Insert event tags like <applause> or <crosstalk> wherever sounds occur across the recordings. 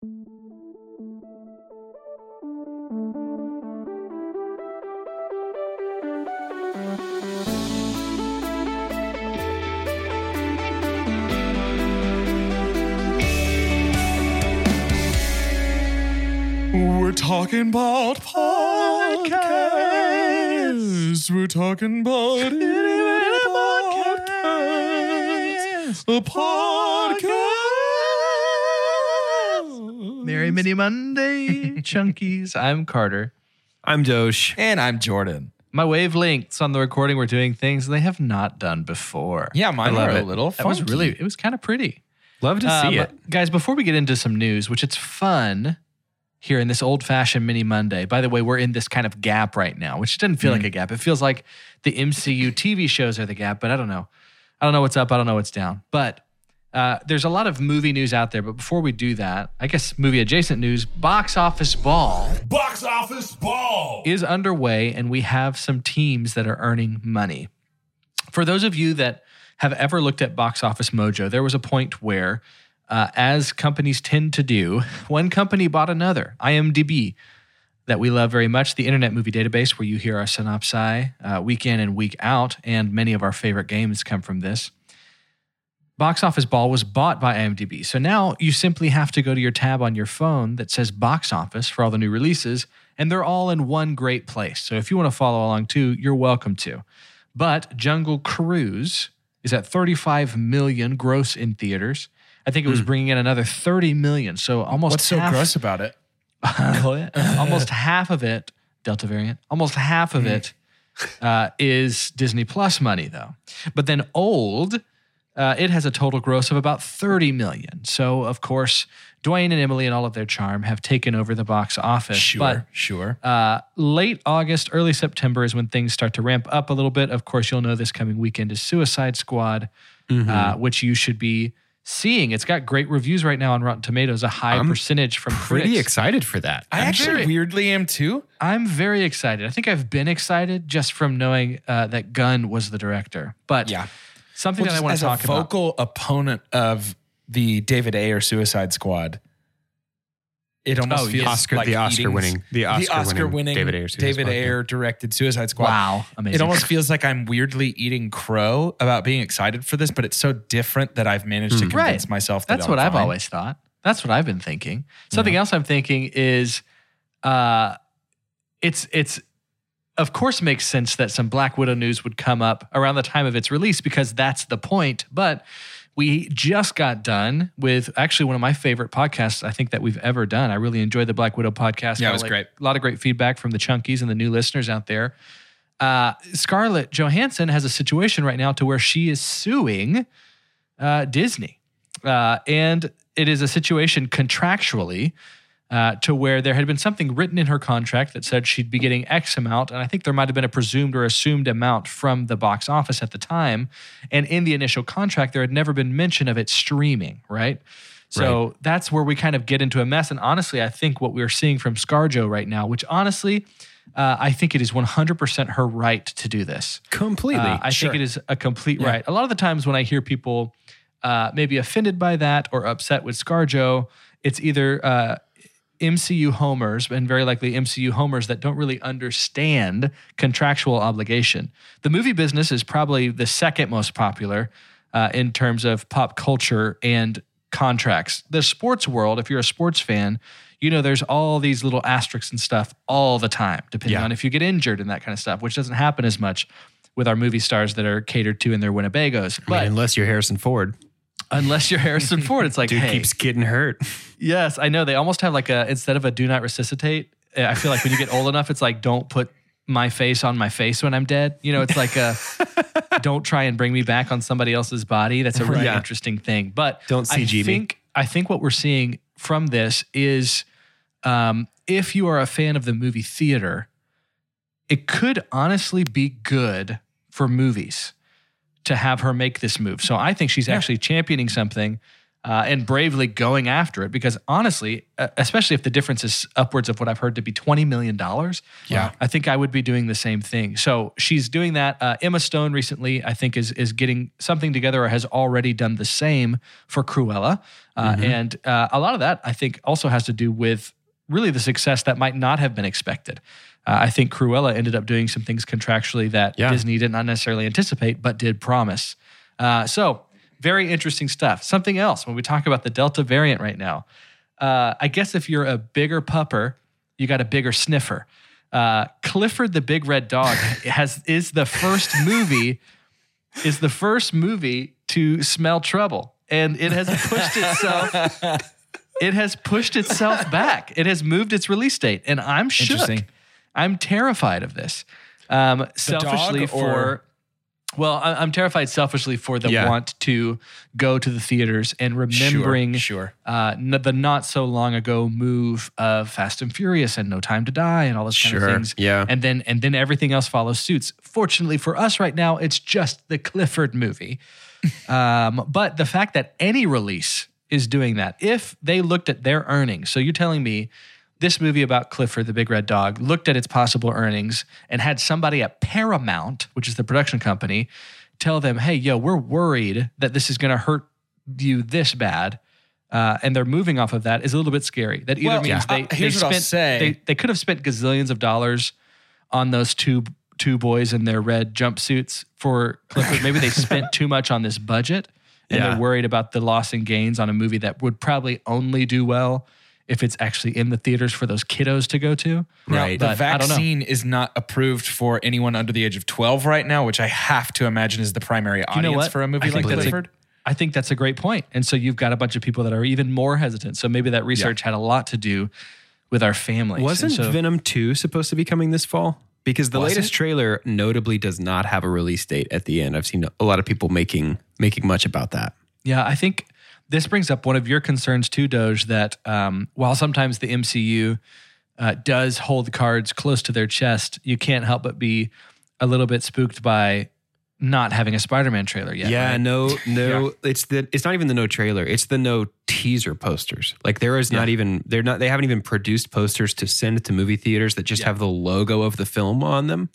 We're talking about podcasts. We're talking about podcast. A podcast. Merry Mini Monday, Chunkies. <laughs> I'm Carter. I'm Doge. And I'm Jordan. My wavelengths on the recording were doing things they have not done before. Yeah, mine I love were a it. little That was really, it was kind of pretty. Love to Uh, see but it. Guys, before we get into some news, which it's fun here in this old fashioned mini Monday. By the way, we're in this kind of gap right now, which doesn't feel like a gap. It feels like the MCU TV shows are the gap, but I don't know. I don't know what's up. I don't know what's down. But uh, there's a lot of movie news out there. But before we do that, I guess movie adjacent news Box Office Ball Box office ball. is underway, and we have some teams that are earning money. For those of you that have ever looked at Box Office Mojo, there was a point where, uh, as companies tend to do, one company bought another, IMDb, that we love very much, the Internet Movie Database, where you hear our synopsi uh, week in and week out, and many of our favorite games come from this. Box Office Ball was bought by IMDb. So now you simply have to go to your tab on your phone that says Box Office for all the new releases, and they're all in one great place. So if you want to follow along too, you're welcome to. But Jungle Cruise is at 35 million gross in theaters. I think it was bringing in another 30 million. So almost What's so half, gross about it? <laughs> almost <laughs> half of it, Delta variant, almost half of it uh, is Disney Plus money, though. But then old, uh, it has a total gross of about 30 million. So, of course, Dwayne and Emily and all of their charm have taken over the box office. Sure, But sure. uh, late August, early September is when things start to ramp up a little bit. Of course, you'll know this coming weekend is Suicide Squad, uh, which you should be seeing. It's got great reviews right now on Rotten Tomatoes, a high I'm percentage from Pretty critics. excited for that. I actually very- weirdly am too. I'm very excited. I think I've been excited just from knowing uh, that Gunn was the director. But Yeah. Something that I want to talk about. As a about. vocal opponent of the David Ayer Suicide Squad. It almost Oh, feels Oscar- like the Oscar eating- winning- the Oscar winning David Ayer Suicide David Squad, yeah. Directed Suicide Squad. Wow, amazing. It almost feels like I'm weirdly eating crow about being excited for this, but it's so different that I've managed to convince Hmm. Right. myself that That's I'm what I've fine. always thought. That's what I've been thinking. Something else I'm thinking is uh it's it's of course makes sense that some Black Widow news would come up around the time of its release because that's the point. But we just got done with actually one of my favorite podcasts I think that we've ever done. I really enjoyed the Black Widow podcast. Yeah, it was like, great. A lot of great feedback from the chunkies and the new listeners out there. Uh, Scarlett Johansson has a situation right now to where she is suing uh, Disney. Uh, and it is a situation contractually uh, to where there had been something written in her contract that said she'd be getting X amount. And I think there might have been a presumed or assumed amount from the box office at the time. And in the initial contract, there had never been mention of it streaming, right? So that's where we kind of get into a mess. And honestly, I think what we're seeing from Scarjo right now, which honestly, uh, I think it is 100% her right to do this. Completely. Uh, I Sure. think it is a complete right. A lot of the times when I hear people uh, maybe offended by that or upset with ScarJo, it's either uh, MCU homers and very likely MCU homers that don't really understand contractual obligation. The movie business is probably the second most popular uh, in terms of pop culture and contracts. The sports world, if you're a sports fan, you know there's all these little asterisks and stuff all the time, depending Yeah. on if you get injured and that kind of stuff, which doesn't happen as much with our movie stars that are catered to in their Winnebagos. I mean, But unless you're Harrison Ford, unless you're Harrison Ford, it's like, dude hey, keeps getting hurt. yes, I know. They almost have like a instead of a do not resuscitate. uh, I feel like when you get old enough, it's like don't put my face on my face when I'm dead. You know, it's like a <laughs> don't try and bring me back on somebody else's body. That's a really Yeah. interesting thing. But Don't I CG me. think I think what we're seeing from this is um, if you are a fan of the movie theater, it could honestly be good for movies to have her make this move. So I think she's yeah. actually championing something uh, and bravely going after it because honestly, uh, especially if the difference is upwards of what I've heard to be $20 million, yeah. I think I would be doing the same thing. So she's doing that. Uh, Emma Stone recently, I think, is, is getting something together or has already done the same for Cruella. Uh, mm-hmm. And uh, a lot of that, I think, also has to do with really the success that might not have been expected. Uh, I think Cruella ended up doing some things contractually that yeah. Disney did not necessarily anticipate, but did promise. Uh, so, very interesting stuff. Something else when we talk about the Delta variant right now. Uh, I guess if you're a bigger pupper, you got a bigger sniffer. Uh, Clifford the Big Red Dog <laughs> has is the first movie is the first movie to smell trouble, and it has pushed itself. <laughs> it has pushed itself back. It has moved its release date, and I'm shook. I'm terrified of this. Um, selfishly for well, I'm terrified selfishly for the yeah. want to go to the theaters and remembering sure, sure. Uh, the not so long ago move of Fast and Furious and No Time to Die and all those sure. kind of things. Yeah, and then and then everything else follows suits. Fortunately for us right now, it's just the Clifford movie. <laughs> um, but the fact that any release is doing that, if they looked at their earnings, so you're telling me this movie about Clifford the Big Red Dog looked at its possible earnings and had somebody at Paramount, which is the production company, tell them, "Hey, yo, we're worried that this is going to hurt you this bad." Uh, and they're moving off of that is a little bit scary. That either well, means yeah. they, uh, they spent they, they could have spent gazillions of dollars on those two two boys in their red jumpsuits for Clifford. Maybe they spent <laughs> too much on this budget and yeah. they're worried about the loss and gains on a movie that would probably only do well if it's actually in the theaters for those kiddos to go to. Right. Now, the vaccine is not approved for anyone under the age of 12 right now, which I have to imagine is the primary audience you know for a movie like Clifford. I think that's a great point. And so you've got a bunch of people that are even more hesitant. So maybe that research yeah. had a lot to do with our families. Wasn't so, Venom 2 supposed to be coming this fall? Because the latest it? trailer notably does not have a release date at the end. I've seen a lot of people making making much about that. Yeah, I think this brings up one of your concerns too, Doge. That um, while sometimes the MCU uh, does hold cards close to their chest, you can't help but be a little bit spooked by not having a Spider-Man trailer yet. Yeah, right? no, <laughs> no. yeah. It's the it's not even the no trailer. It's the no teaser posters. Like there is yeah. not even they're not they haven't even produced posters to send to movie theaters that just yeah. have the logo of the film on them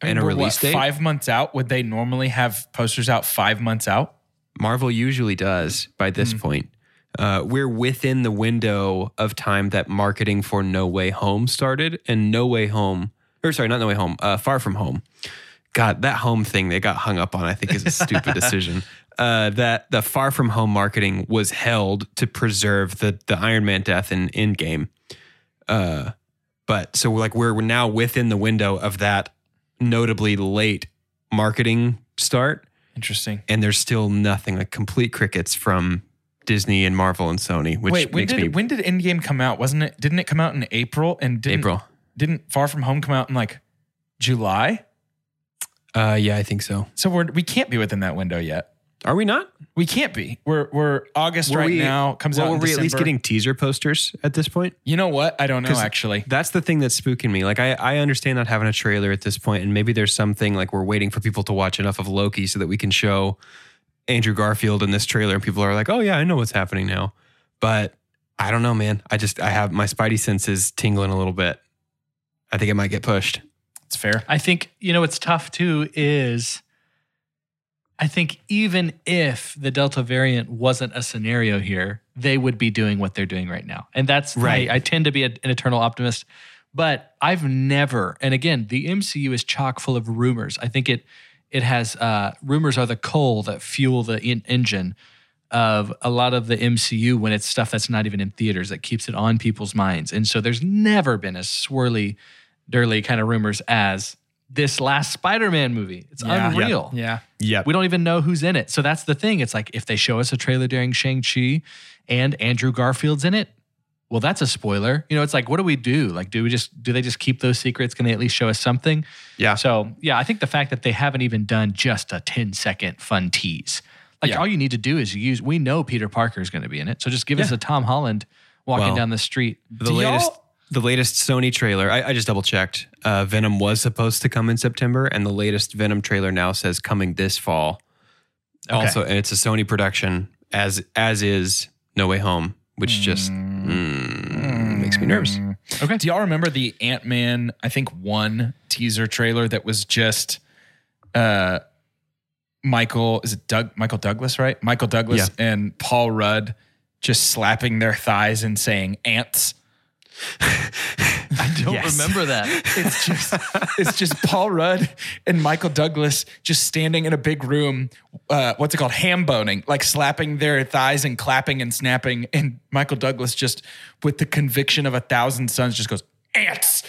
I mean, and a release what, date. Five months out, would they normally have posters out five months out? Marvel usually does by this mm. point. Uh, we're within the window of time that marketing for No Way Home started, and No Way Home, or sorry, not No Way Home, uh, Far From Home. God, that home thing they got hung up on, I think, is a stupid <laughs> decision. Uh, that the Far From Home marketing was held to preserve the the Iron Man death in Endgame. Uh, but so like we're now within the window of that notably late marketing start Interesting. And there's still nothing like complete crickets from Disney and Marvel and Sony. Which Wait, when makes did me when did Endgame come out? Wasn't it? Didn't it come out in April? And didn't, April didn't Far From Home come out in like July? Uh, yeah, I think so. So we're we can't be within that window yet. Are we not? We can't be. We're we're August were right we, now. Comes well, out. Were we December. at least getting teaser posters at this point? You know what? I don't know. Actually, that's the thing that's spooking me. Like I I understand not having a trailer at this point, and maybe there's something like we're waiting for people to watch enough of Loki so that we can show Andrew Garfield in this trailer, and people are like, oh yeah, I know what's happening now. But I don't know, man. I just I have my spidey senses tingling a little bit. I think it might get pushed. It's fair. I think you know what's tough too is I think even if the Delta variant wasn't a scenario here, they would be doing what they're doing right now. And that's right. I, I tend to be a, an eternal optimist, but I've never, and again, the MCU is chock full of rumors. I think it it has uh, rumors are the coal that fuel the in- engine of a lot of the MCU when it's stuff that's not even in theaters that keeps it on people's minds. And so there's never been as swirly, dirly kind of rumors as this last Spider-Man movie. It's yeah. unreal. Yeah. Yeah. We don't even know who's in it. So that's the thing. It's like if they show us a trailer during Shang-Chi and Andrew Garfield's in it, well, that's a spoiler. You know, it's like, what do we do? Like, do we just do they just keep those secrets? Can they at least show us something? Yeah. So yeah, I think the fact that they haven't even done just a 10 second fun tease. Like yeah. all you need to do is use we know Peter Parker is going to be in it. So just give yeah. us a Tom Holland walking well, down the street. The Do latest the latest Sony trailer, I, I just double checked. Uh, Venom was supposed to come in September, and the latest Venom trailer now says coming this fall. Okay. Also, and it's a Sony production, as as is No Way Home, which just mm, mm, makes me nervous. Okay. Do y'all remember the Ant Man? I think one teaser trailer that was just uh, Michael. Is it Doug? Michael Douglas, right? Michael Douglas yeah. and Paul Rudd just slapping their thighs and saying "ants." <laughs> I don't yes. remember that. It's just it's just Paul Rudd and Michael Douglas just standing in a big room. Uh, what's it called? Ham boning, like slapping their thighs and clapping and snapping. And Michael Douglas just with the conviction of a thousand suns just goes ants,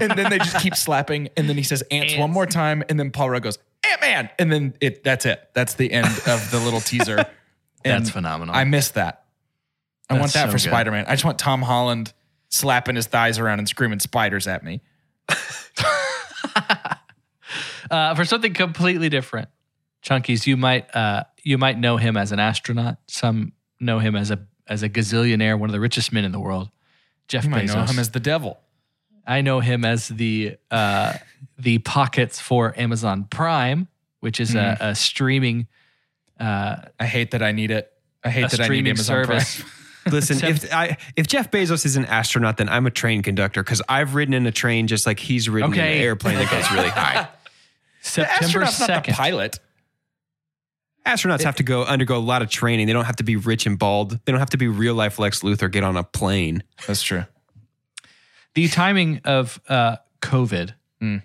and then they just keep <laughs> slapping. And then he says ants, ants. one more time, and then Paul Rudd goes Ant Man, and then it that's it. That's the end of the little teaser. <laughs> that's phenomenal. I missed that. I that's want that so for Spider Man. I just want Tom Holland slapping his thighs around and screaming spiders at me. <laughs> uh, for something completely different, Chunkies, you might uh, you might know him as an astronaut. Some know him as a as a gazillionaire, one of the richest men in the world. Jeff you Bezos. might know him as the devil. I know him as the uh, the pockets for Amazon Prime, which is mm. a, hmm. a, streaming. Uh, I hate that I need it. I hate that I need Amazon service. Prime. <laughs> Listen, if I if Jeff Bezos is an astronaut, then I'm a train conductor because I've ridden in a train just like he's ridden okay. in an airplane that goes really high. <laughs> September second. pilot. Astronauts it, have to go undergo a lot of training. They don't have to be rich and bald. They don't have to be real life Lex Luthor. Get on a plane. That's true. The timing of uh, COVID, mm.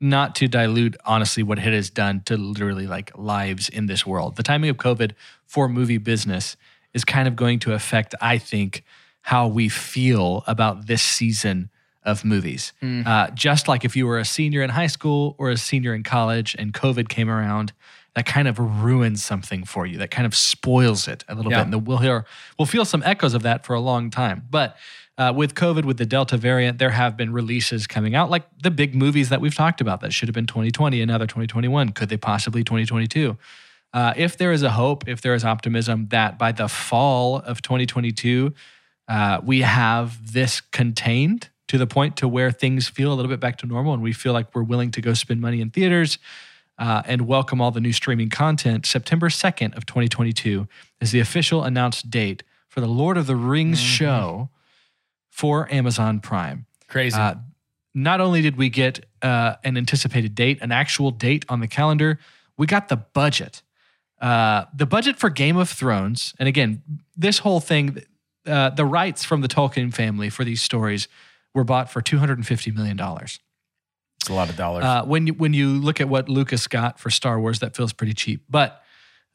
not to dilute honestly what it has done to literally like lives in this world. The timing of COVID for movie business is kind of going to affect, I think, how we feel about this season of movies. Mm. Uh, just like if you were a senior in high school or a senior in college and COVID came around, that kind of ruins something for you. That kind of spoils it a little yeah. bit. And we'll hear, we'll feel some echoes of that for a long time. But uh, with COVID, with the Delta variant, there have been releases coming out, like the big movies that we've talked about that should have been 2020 and now they're 2021. Could they possibly 2022? Uh, if there is a hope, if there is optimism that by the fall of 2022, uh, we have this contained to the point to where things feel a little bit back to normal and we feel like we're willing to go spend money in theaters uh, and welcome all the new streaming content. September 2nd of 2022 is the official announced date for the Lord of the Rings mm-hmm. show for Amazon Prime. Crazy. Uh, not only did we get uh, an anticipated date, an actual date on the calendar, we got the budget. Uh, the budget for Game of Thrones, and again, this whole thing, uh, the rights from the Tolkien family for these stories were bought for two hundred and fifty million dollars. It's a lot of dollars. Uh, when you when you look at what Lucas got for Star Wars, that feels pretty cheap. But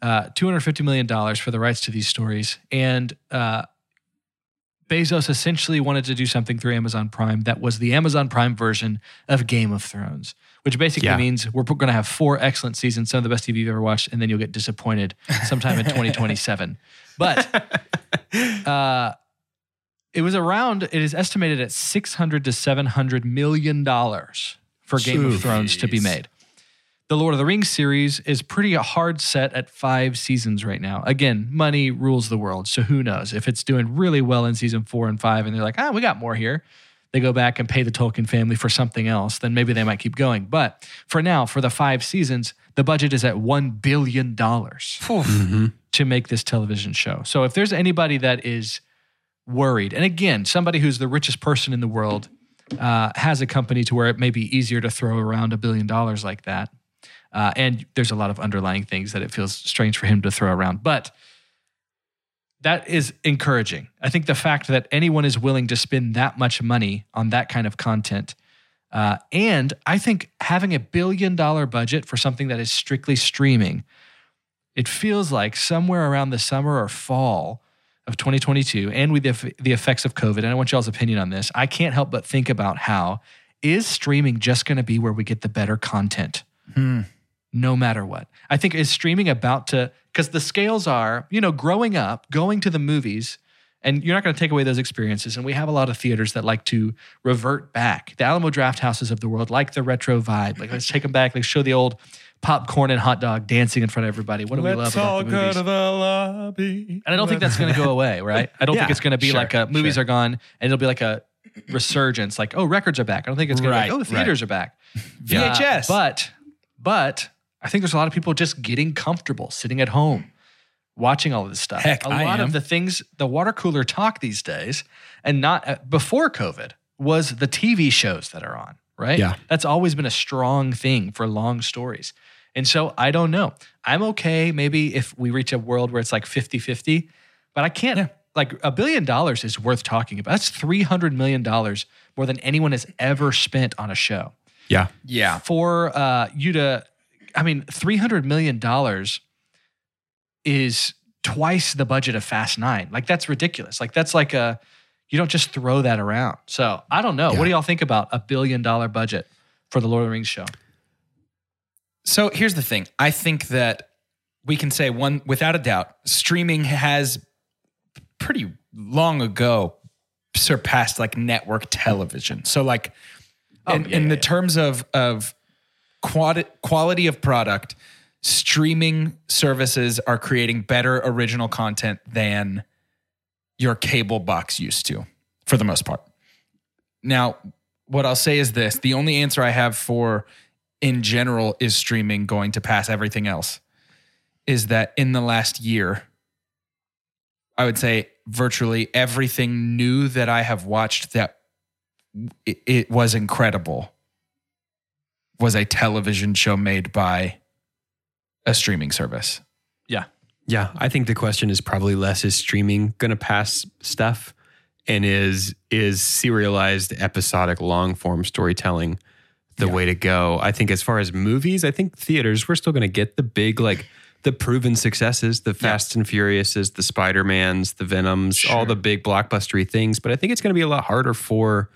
uh, two hundred fifty million dollars for the rights to these stories, and uh, Bezos essentially wanted to do something through Amazon Prime that was the Amazon Prime version of Game of Thrones, which basically yeah. means we're going to have four excellent seasons, some of the best TV you've ever watched, and then you'll get disappointed sometime in <laughs> 2027. But <laughs> uh, it was around, it is estimated at 600 to 700 million dollars for Game Jeez. of Thrones to be made the Lord of the Rings series is pretty hard set at five seasons right now. Again, money rules the world. So who knows? If it's doing really well in season four and five and they're like, ah, we got more here, they go back and pay the Tolkien family for something else, then maybe they might keep going. But for now, for the five seasons, the budget is at $1 billion mm-hmm. to make this television show. So if there's anybody that is worried, and again, somebody who's the richest person in the world uh, has a company to where it may be easier to throw around a billion dollars like that uh, and there's a lot of underlying things that it feels strange for him to throw around. But that is encouraging. I think the fact that anyone is willing to spend that much money on that kind of content. Uh, and I think having a billion dollar budget for something that is strictly streaming, it feels like somewhere around the summer or fall of 2022, and with the, the effects of COVID, and I want y'all's opinion on this, I can't help but think about how is streaming just going to be where we get the better content? Hmm no matter what. I think is streaming about to because the scales are, you know, growing up, going to the movies, and you're not going to take away those experiences. And we have a lot of theaters that like to revert back. The Alamo Draft Houses of the world like the retro vibe. Like let's take them back. Let's show the old popcorn and hot dog dancing in front of everybody. What do we love about the movies? Go to the lobby. and I don't think that's going to go away, right? I don't think it's going to be sure, like a movies sure. are gone and it'll be like a resurgence, like oh records are back. I don't think it's going Right, to be like, oh the theaters are back. VHS. But but I think there's a lot of people just getting comfortable sitting at home watching all of this stuff. Heck, a I lot am. of the things the water cooler talk these days and not uh, before COVID was the TV shows that are on, right? Yeah. That's always been a strong thing for long stories. And so I don't know. I'm okay maybe if we reach a world where it's like 50-50, but I can't like a billion dollars is worth talking about. That's 300 million dollars more than anyone has ever spent on a show Yeah. yeah. for uh, you to, I mean, three hundred million dollars is twice the budget of Fast Nine. Like that's ridiculous. Like that's like a, you don't just throw that around. So I don't know. What do y'all think about a billion dollar budget for the Lord of the Rings show? So here's the thing. I think that we can say one without a doubt, streaming has pretty long ago surpassed like network television. So like oh, in, in the terms of of quali- quality of product, streaming services are creating better original content than your cable box used to, for the most part. Now, what I'll say is this the only answer I have for in general is streaming going to pass everything else is that in the last year, I would say virtually everything new that I have watched that it was incredible was a television show made by a streaming service. Yeah. Yeah, I think the question is probably less is streaming going to pass stuff and is is serialized episodic long form storytelling the way to go. I think as far as movies, I think theaters we're still going to get the big like the proven successes, the Fast and Furiouses, the Spider-Mans, the Venoms, all the big blockbustery things, but I think it's going to be a lot harder for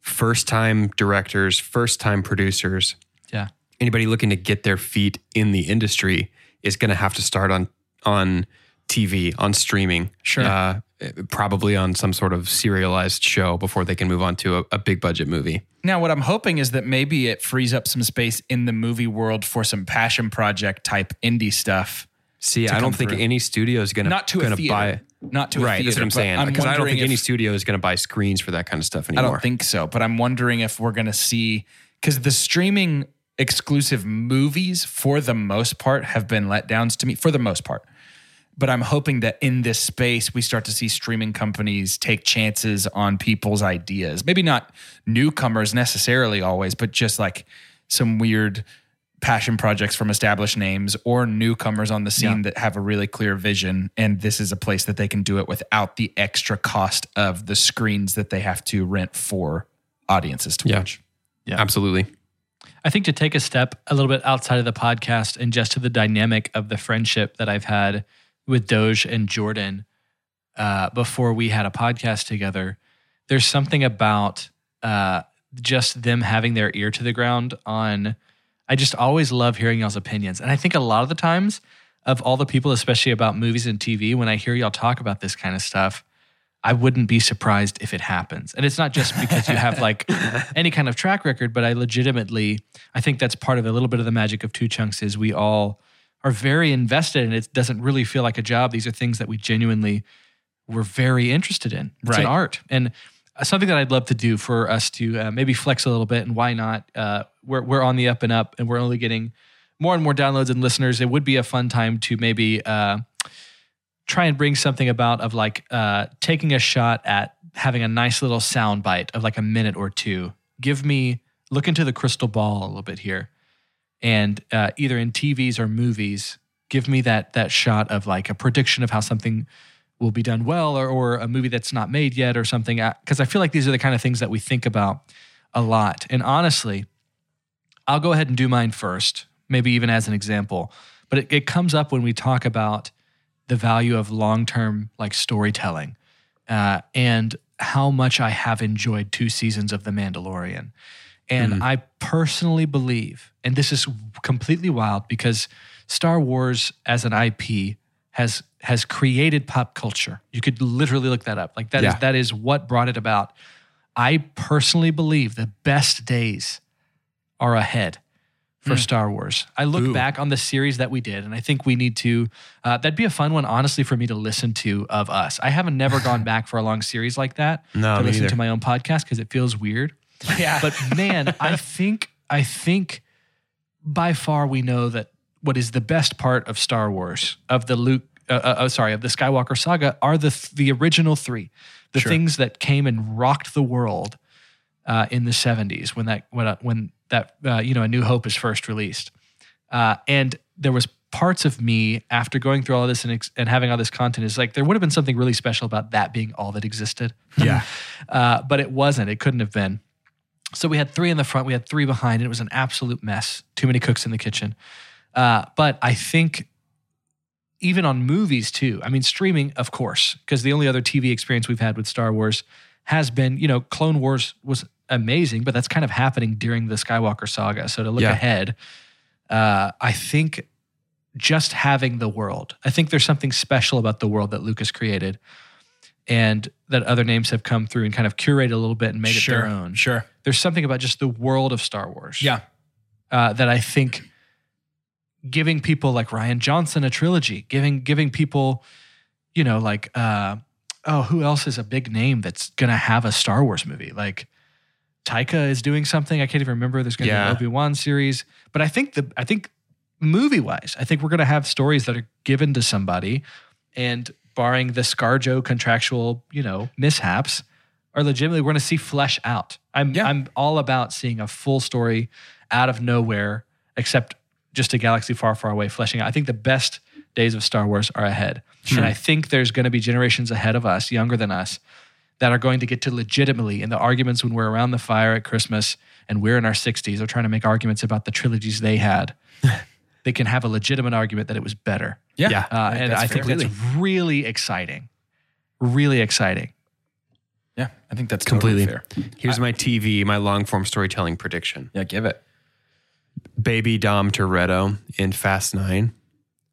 first-time directors, first-time producers Yeah. anybody looking to get their feet in the industry is going to have to start on on TV, on streaming, Sure. uh, probably on some sort of serialized show before they can move on to a, a big budget movie. Now, what I'm hoping is that maybe it frees up some space in the movie world for some passion project type indie stuff. See, I don't come think through. any studio is going to Not to a gonna theater. buy. Not to a right, theater. that's what I'm saying. Because I don't think any studio is going to buy screens for that kind of stuff anymore. I don't think so, but I'm wondering if we're going to see because the streaming exclusive movies, for the most part, have been letdowns to me. For the most part, but I'm hoping that in this space we start to see streaming companies take chances on people's ideas. Maybe not newcomers necessarily always, but just like some weird passion projects from established names or newcomers on the scene that have a really clear vision and this is a place that they can do it without the extra cost of the screens that they have to rent for audiences to Yeah. watch. Yeah. Absolutely. I think to take a step a little bit outside of the podcast and just to the dynamic of the friendship that I've had with Doge and Jordan uh, before we had a podcast together, there's something about uh, just them having their ear to the ground on. I just always love hearing y'all's opinions. And I think a lot of the times, of all the people, especially about movies and TV, when I hear y'all talk about this kind of stuff, I wouldn't be surprised if it happens. And it's not just because you have like <laughs> any kind of track record, but I legitimately, I think that's part of a little bit of the magic of Two Chunks is we all are very invested and it doesn't really feel like a job. These are things that we genuinely were very interested in. It's an art. And uh, something that I'd love to do for us to uh, maybe flex a little bit and why not? Uh, we're, we're on the up and up and we're only getting more and more downloads and listeners. It would be a fun time to maybe uh, try and bring something about of like uh, taking a shot at having a nice little sound bite of like a minute or two. Give me look into the crystal ball a little bit here, and uh, either in TVs or movies, give me that that shot of like a prediction of how something will be done well, or or a movie that's not made yet, or something. Because I feel like these are the kind of things that we think about a lot. And honestly, I'll go ahead and do mine first, maybe even as an example. But it, it comes up when we talk about the value of long term like storytelling uh, and how much I have enjoyed two seasons of The Mandalorian. And I personally believe, and this is completely wild because Star Wars as an IP has has created pop culture. You could literally look that up. Like that is Yeah. that is what brought it about. I personally believe the best days are ahead for Star Wars. I look back on the series that we did, and I think we need to. Uh, that'd be a fun one, honestly, for me to listen to of us. I haven't never <laughs> gone back for a long series like that No, to listen neither. to my own podcast because it feels weird. <laughs> Yeah. But man, I <laughs> think I think by far we know that what is the best part of Star Wars of the Luke, uh, uh, uh, sorry, of the Skywalker saga are the the original three, the things that came and rocked the world uh, in the '70s when that when uh, when that uh, you know A New Hope is first released, uh, and there was parts of me after going through all of this and, ex- and having all this content is like there would have been something really special about that being all that existed. <laughs> Yeah. uh, but it wasn't. It couldn't have been. So we had three in the front, we had three behind, and it was an absolute mess. Too many cooks in the kitchen. Uh, but I think even on movies too. I mean, streaming, of course, because the only other TV experience we've had with Star Wars has been, you know, Clone Wars was amazing, but that's kind of happening during the Skywalker saga. So to look Yeah. ahead, uh, I think just having the world, I think there's something special about the world that Lucas created and that other names have come through and kind of curated a little bit and made it their own. Sure. There's something about just the world of Star Wars Yeah. uh, that I think giving people like Rian Johnson a trilogy, giving giving people, you know, like uh, oh, who else is a big name that's gonna have a Star Wars movie? Like Taika is doing something. I can't even remember. There's gonna be an Obi Wan series, but I think the I think movie wise, I think we're gonna have stories that are given to somebody, and barring the ScarJo contractual, you know, mishaps, are legitimately we're gonna see flesh out. I'm Yeah. I'm all about seeing a full story out of nowhere, except just a galaxy far, far away, fleshing out. I think the best days of Star Wars are ahead. And I think there's going to be generations ahead of us, younger than us, that are going to get to legitimately, in the arguments when we're around the fire at Christmas and we're in our 60s, are trying to make arguments about the trilogies they had. <laughs> they can have a legitimate argument that it was better. Yeah. Yeah. Uh, and I think that's really exciting. Really exciting. yeah. I think that's Completely. totally fair. Here's my TV, my long form storytelling prediction. Yeah. Give it. Baby Dom Toretto in Fast Nine.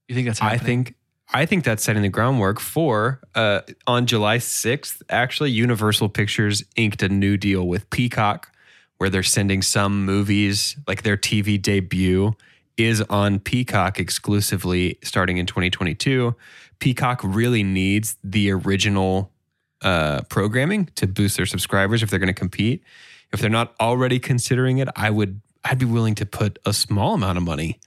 You think that's I think I think that's setting the groundwork for uh, on July 6th. Actually, Universal Pictures inked a new deal with Peacock, where they're sending some movies, like their TV debut, is on Peacock exclusively starting in 2022. Peacock really needs the original uh, programming to boost their subscribers if they're going to compete. If they're not already considering it, I would I'd be willing to put a small amount of money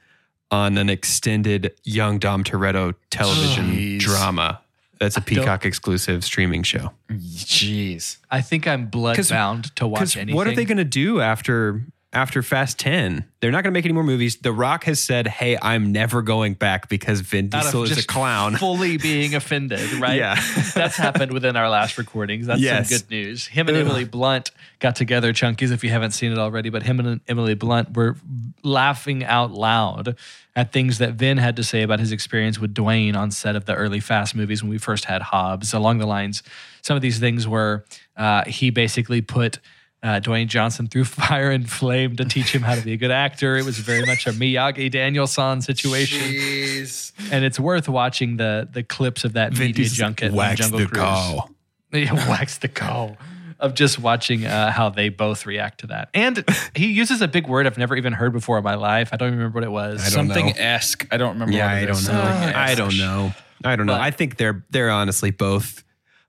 on an extended Young Dom Toretto television Jeez. drama. That's a Peacock exclusive streaming show. Jeez. I think I'm blood bound to watch Because anything. what are they going to do after after Fast Ten? They're not going to make any more movies. The Rock has said, "Hey, I'm never going back because Vin Out Diesel is a clown." fully being offended, <laughs> right? Yeah. That's happened within our last recordings. That's Yes. some good news. Him and Emily Blunt got together, chunkies, if you haven't seen it already, but him and Emily Blunt were laughing out loud at things that Vin had to say about his experience with Dwayne on set of the early Fast movies when we first had Hobbs. Along the lines, some of these things were uh, he basically put uh, Dwayne Johnson through <laughs> fire and flame to teach him how to be a good actor. It was very much a Miyagi Danielson situation Jeez. and it's worth watching the the clips of that media junket on Jungle Cruise. <laughs> Yeah, wax the cow of just watching uh, how they both react to that. And he uses a big word I've never even heard before in my life. I don't even remember what it was. Something esque. I don't remember. Yeah, what it I don't know. Something I don't know. I don't know. I think they're they're honestly both.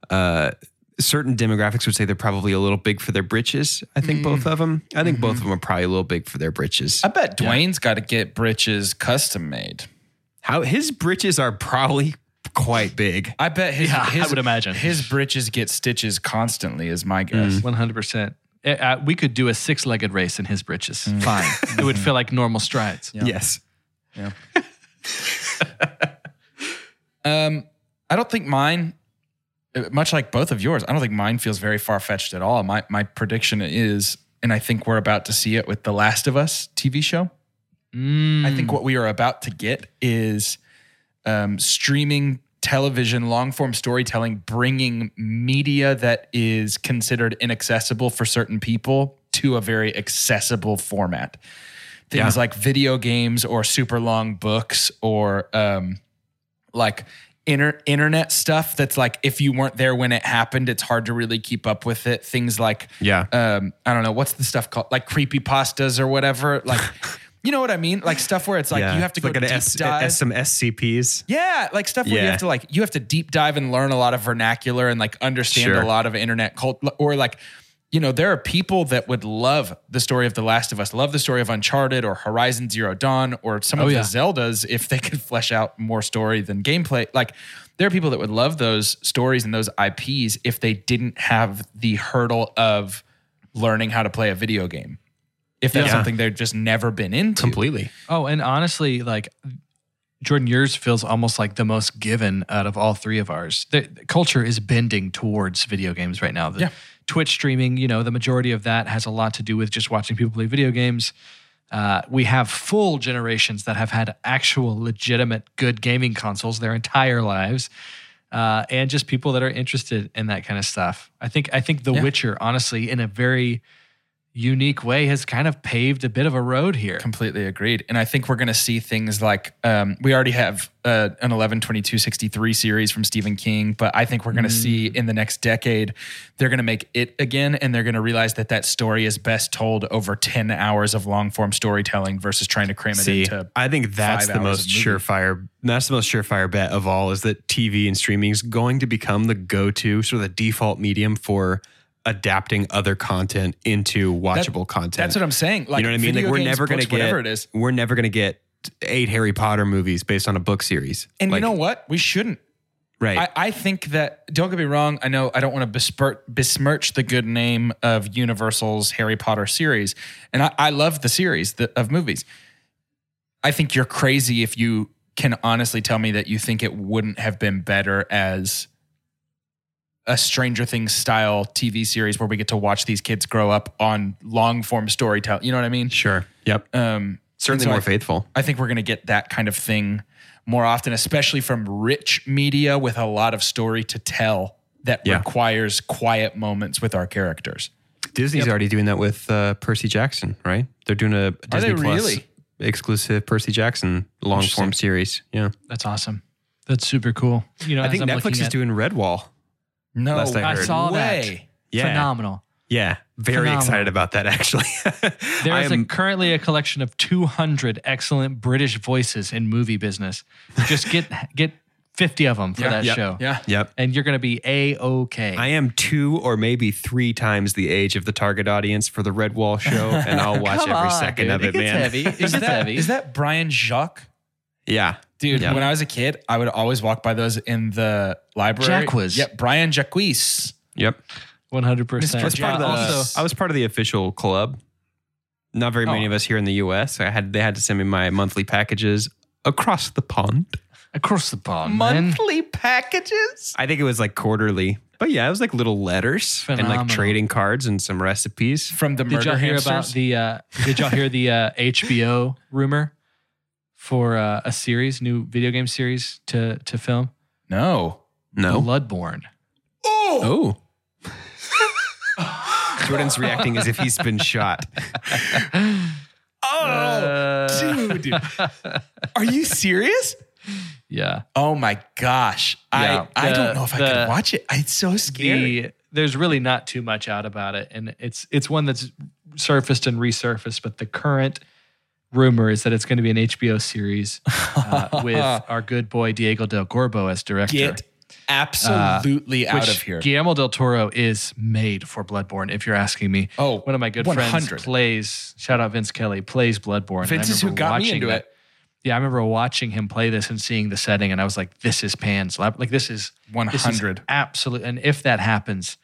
Uh, certain demographics would say they're probably a little big for their britches. I think mm. both of them. I think both mm-hmm. of them are probably a little big for their britches. I bet Dwayne's got to get britches custom made. How his britches are probably quite big. I bet his, Yeah, I would imagine. his britches get stitches constantly. Is my guess. Mm. One hundred percent. Eh, uh, We could do a six-legged race in his britches. Mm. Fine, <laughs> it would feel like normal strides. Yes. <laughs> Um, I don't think mine, much like both of yours, I don't think mine feels very far fetched at all. My my prediction is, and I think we're about to see it with the Last of Us TV show. I think what we are about to get is um, streaming television, long form storytelling, bringing media that is considered inaccessible for certain people to a very accessible format. Things like video games or super long books or um, like inter- internet stuff that's like if you weren't there when it happened, it's hard to really keep up with it. Things like Yeah. um, I don't know what's the stuff called like creepy pastas or whatever. Like <laughs> You know what I mean? Like stuff where it's like yeah. you have to go Look at deep S- dive. S- some SCPs. Yeah, like stuff where you have to like you have to deep dive and learn a lot of vernacular and like understand Sure. a lot of internet cult or like you know there are people that would love the story of The Last of Us, love the story of Uncharted or Horizon Zero Dawn or some Oh, of yeah. the Zeldas if they <laughs> could flesh out more story than gameplay. Like there are people that would love those stories and those IPs if they didn't have the hurdle of learning how to play a video game. If that's Yeah. something they've just never been into. Completely. Oh, and honestly, like Jordan, yours feels almost like the most given out of all three of ours. The, the culture is bending towards video games right now. The Yeah. Twitch streaming, you know, the majority of that has a lot to do with just watching people play video games. Uh, we have full generations that have had actual, legitimate, good gaming consoles their entire lives, uh, and just people that are interested in that kind of stuff. I think. I think The Yeah. Witcher, honestly, in a very unique way, has kind of paved a bit of a road here. Completely agreed. And I think we're going to see things like um, we already have uh, an 11 22 63 series from Stephen King, but I think we're going to see in the next decade, they're going to make it again and they're going to realize that that story is best told over 10 hours of long form storytelling versus trying to cram it See, into. I think that's five the most surefire. That's the most surefire bet of all. Is that TV and streaming is going to become the go-to, sort of the default medium for adapting other content into watchable content. That's what I'm saying. Like, you know what I mean? Like we're games, never going to get whatever it is. We're never going to get eight Harry Potter movies based on a book series. And Like, you know what? We shouldn't. right? I, I think that don't get me wrong. I know I don't want to besmirch, besmirch the good name of Universal's Harry Potter series, and I, I love the series the, of movies. I think you're crazy if you can honestly tell me that you think it wouldn't have been better as a Stranger Things style TV series where we get to watch these kids grow up on long form storytelling. You know what I mean? sure. Yep. Um, Certainly so more I- faithful. I think we're going to get that kind of thing more often, especially from rich media with a lot of story to tell that Yeah. requires quiet moments with our characters. Disney's already doing that with uh, Percy Jackson, right? They're doing a Disney Plus really? exclusive Percy Jackson long form series. Yeah. That's awesome. That's super cool. You know, I think I'm Netflix is at- doing Redwall. No, Last I I heard. saw way. Yeah. phenomenal. Yeah. Very Phenomenal. excited about that <laughs> actually. there is am- a, currently a collection of 200 excellent British voices in movie business. Just get <laughs> get 50 of them for Yeah, that yep, show. Yeah. Yep. And you're going to be a okay. I am two or maybe three times the age of the target audience for the Redwall show, and I'll <laughs> watch every second of it, it gets man. heavy. It Is that, heavy. is that Brian Jacques? Yeah, Dude, Yeah. when I was a kid, I would always walk by those in the library. Jacques. Yep, Brian Jacques. Yep. 100%. I was, part of the, also, I was part of the official club. Not very many Oh. of us here in the U.S. I had they had to send me my monthly packages across the pond. across the pond, man. Monthly packages? I think it was like quarterly, but yeah, it was like little letters and like trading cards and some recipes. From the Did murder y'all hear hamsters? about the? Uh, did y'all hear the uh, <laughs> HBO rumor for uh, a series, new video game series to to film? no. No. Bloodborne. Oh. oh. <laughs> Jordan's reacting as if he's been shot. <laughs> Oh, dude. <laughs> Are you serious? Yeah. Oh my gosh. Yeah, I, I don't know if I can watch it. It's so scary. The, there's really not too much out about it, and it's it's one that's surfaced and resurfaced. But the current rumor is that it's going to be an HBO series <laughs> uh, with our good boy Diego del Gorbo as director. Get absolutely out of here. Guillermo del Toro is made for Bloodborne. If you're asking me, Oh, one of my good 100. friends plays. Shout out Vince Kelly plays Bloodborne. Vince is who got me into that- it. Yeah, I remember watching him play this and seeing the setting, and I was like, "This is Pan's Lab. Like this is this is 100. absolute." And if that happens,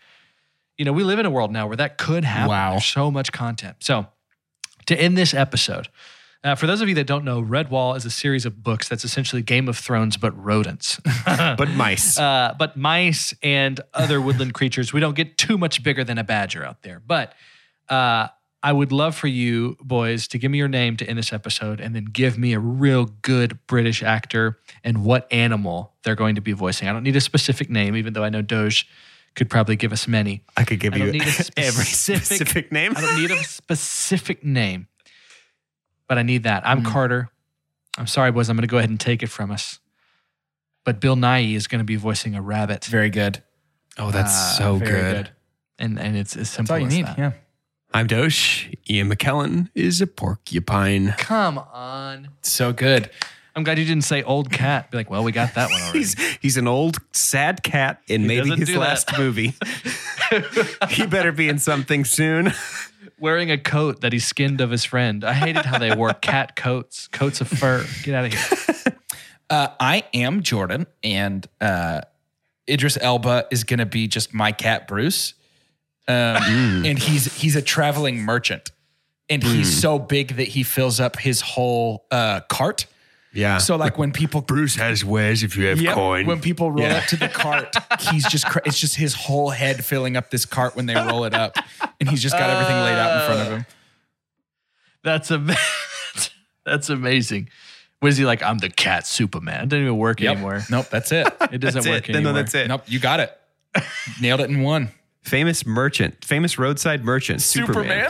you know, we live in a world now where that could happen. Wow. There's so much content. So, to end this episode, uh, for those of you that don't know, Redwall is a series of books that's essentially Game of Thrones but rodents. <laughs> But mice. Uh, but mice and other woodland creatures, we don't get too much bigger than a badger out there. But uh, I would love for you boys to give me your name to end this episode and then give me a real good British actor and what animal they're going to be voicing. I don't need a specific name, even though I know Doge could probably give us many. I could give I don't you need a <laughs> every specific- specific name. I don't need a <laughs> specific name, but I need that. I'm Carter. I'm sorry, boys. I'm going to go ahead and take it from us. But Bill Nighy is going to be voicing a rabbit. Very good. Oh, that's Ah, so Very good. good. and and it's as That's simple all you as need. that. Yeah. I'm Doge. Ian McKellen is a porcupine. Come on. So good. I'm glad you didn't say old cat. Be like, well, we got that one <laughs> already. He's he's an old sad cat in maybe his do that. last movie. <laughs> he better be in something soon. <laughs> Wearing a coat that he skinned of his friend. I hated how they wore cat coats, coats of fur. Get out of here. <laughs> Uh, I am Jordan, and uh, Idris Elba is going to be just my cat Bruce, um, and he's he's a traveling merchant, and he's so big that he fills up his whole uh, cart. Yeah. So like when people <laughs> Bruce has wares if you have Yep. coin. When people roll Yeah. up to the cart, he's just cra- it's just his whole head filling up this cart when they roll it up, and he's just got everything laid out in front of him. Uh, that's am- <laughs> That's amazing. Was he like, I'm the cat Superman? It Doesn't even work Yep. anymore. Nope, that's it. <laughs> It doesn't work it. Anymore. no, that's it. Nope, you got it. Nailed it in one. Famous merchant, famous roadside merchant, Superman.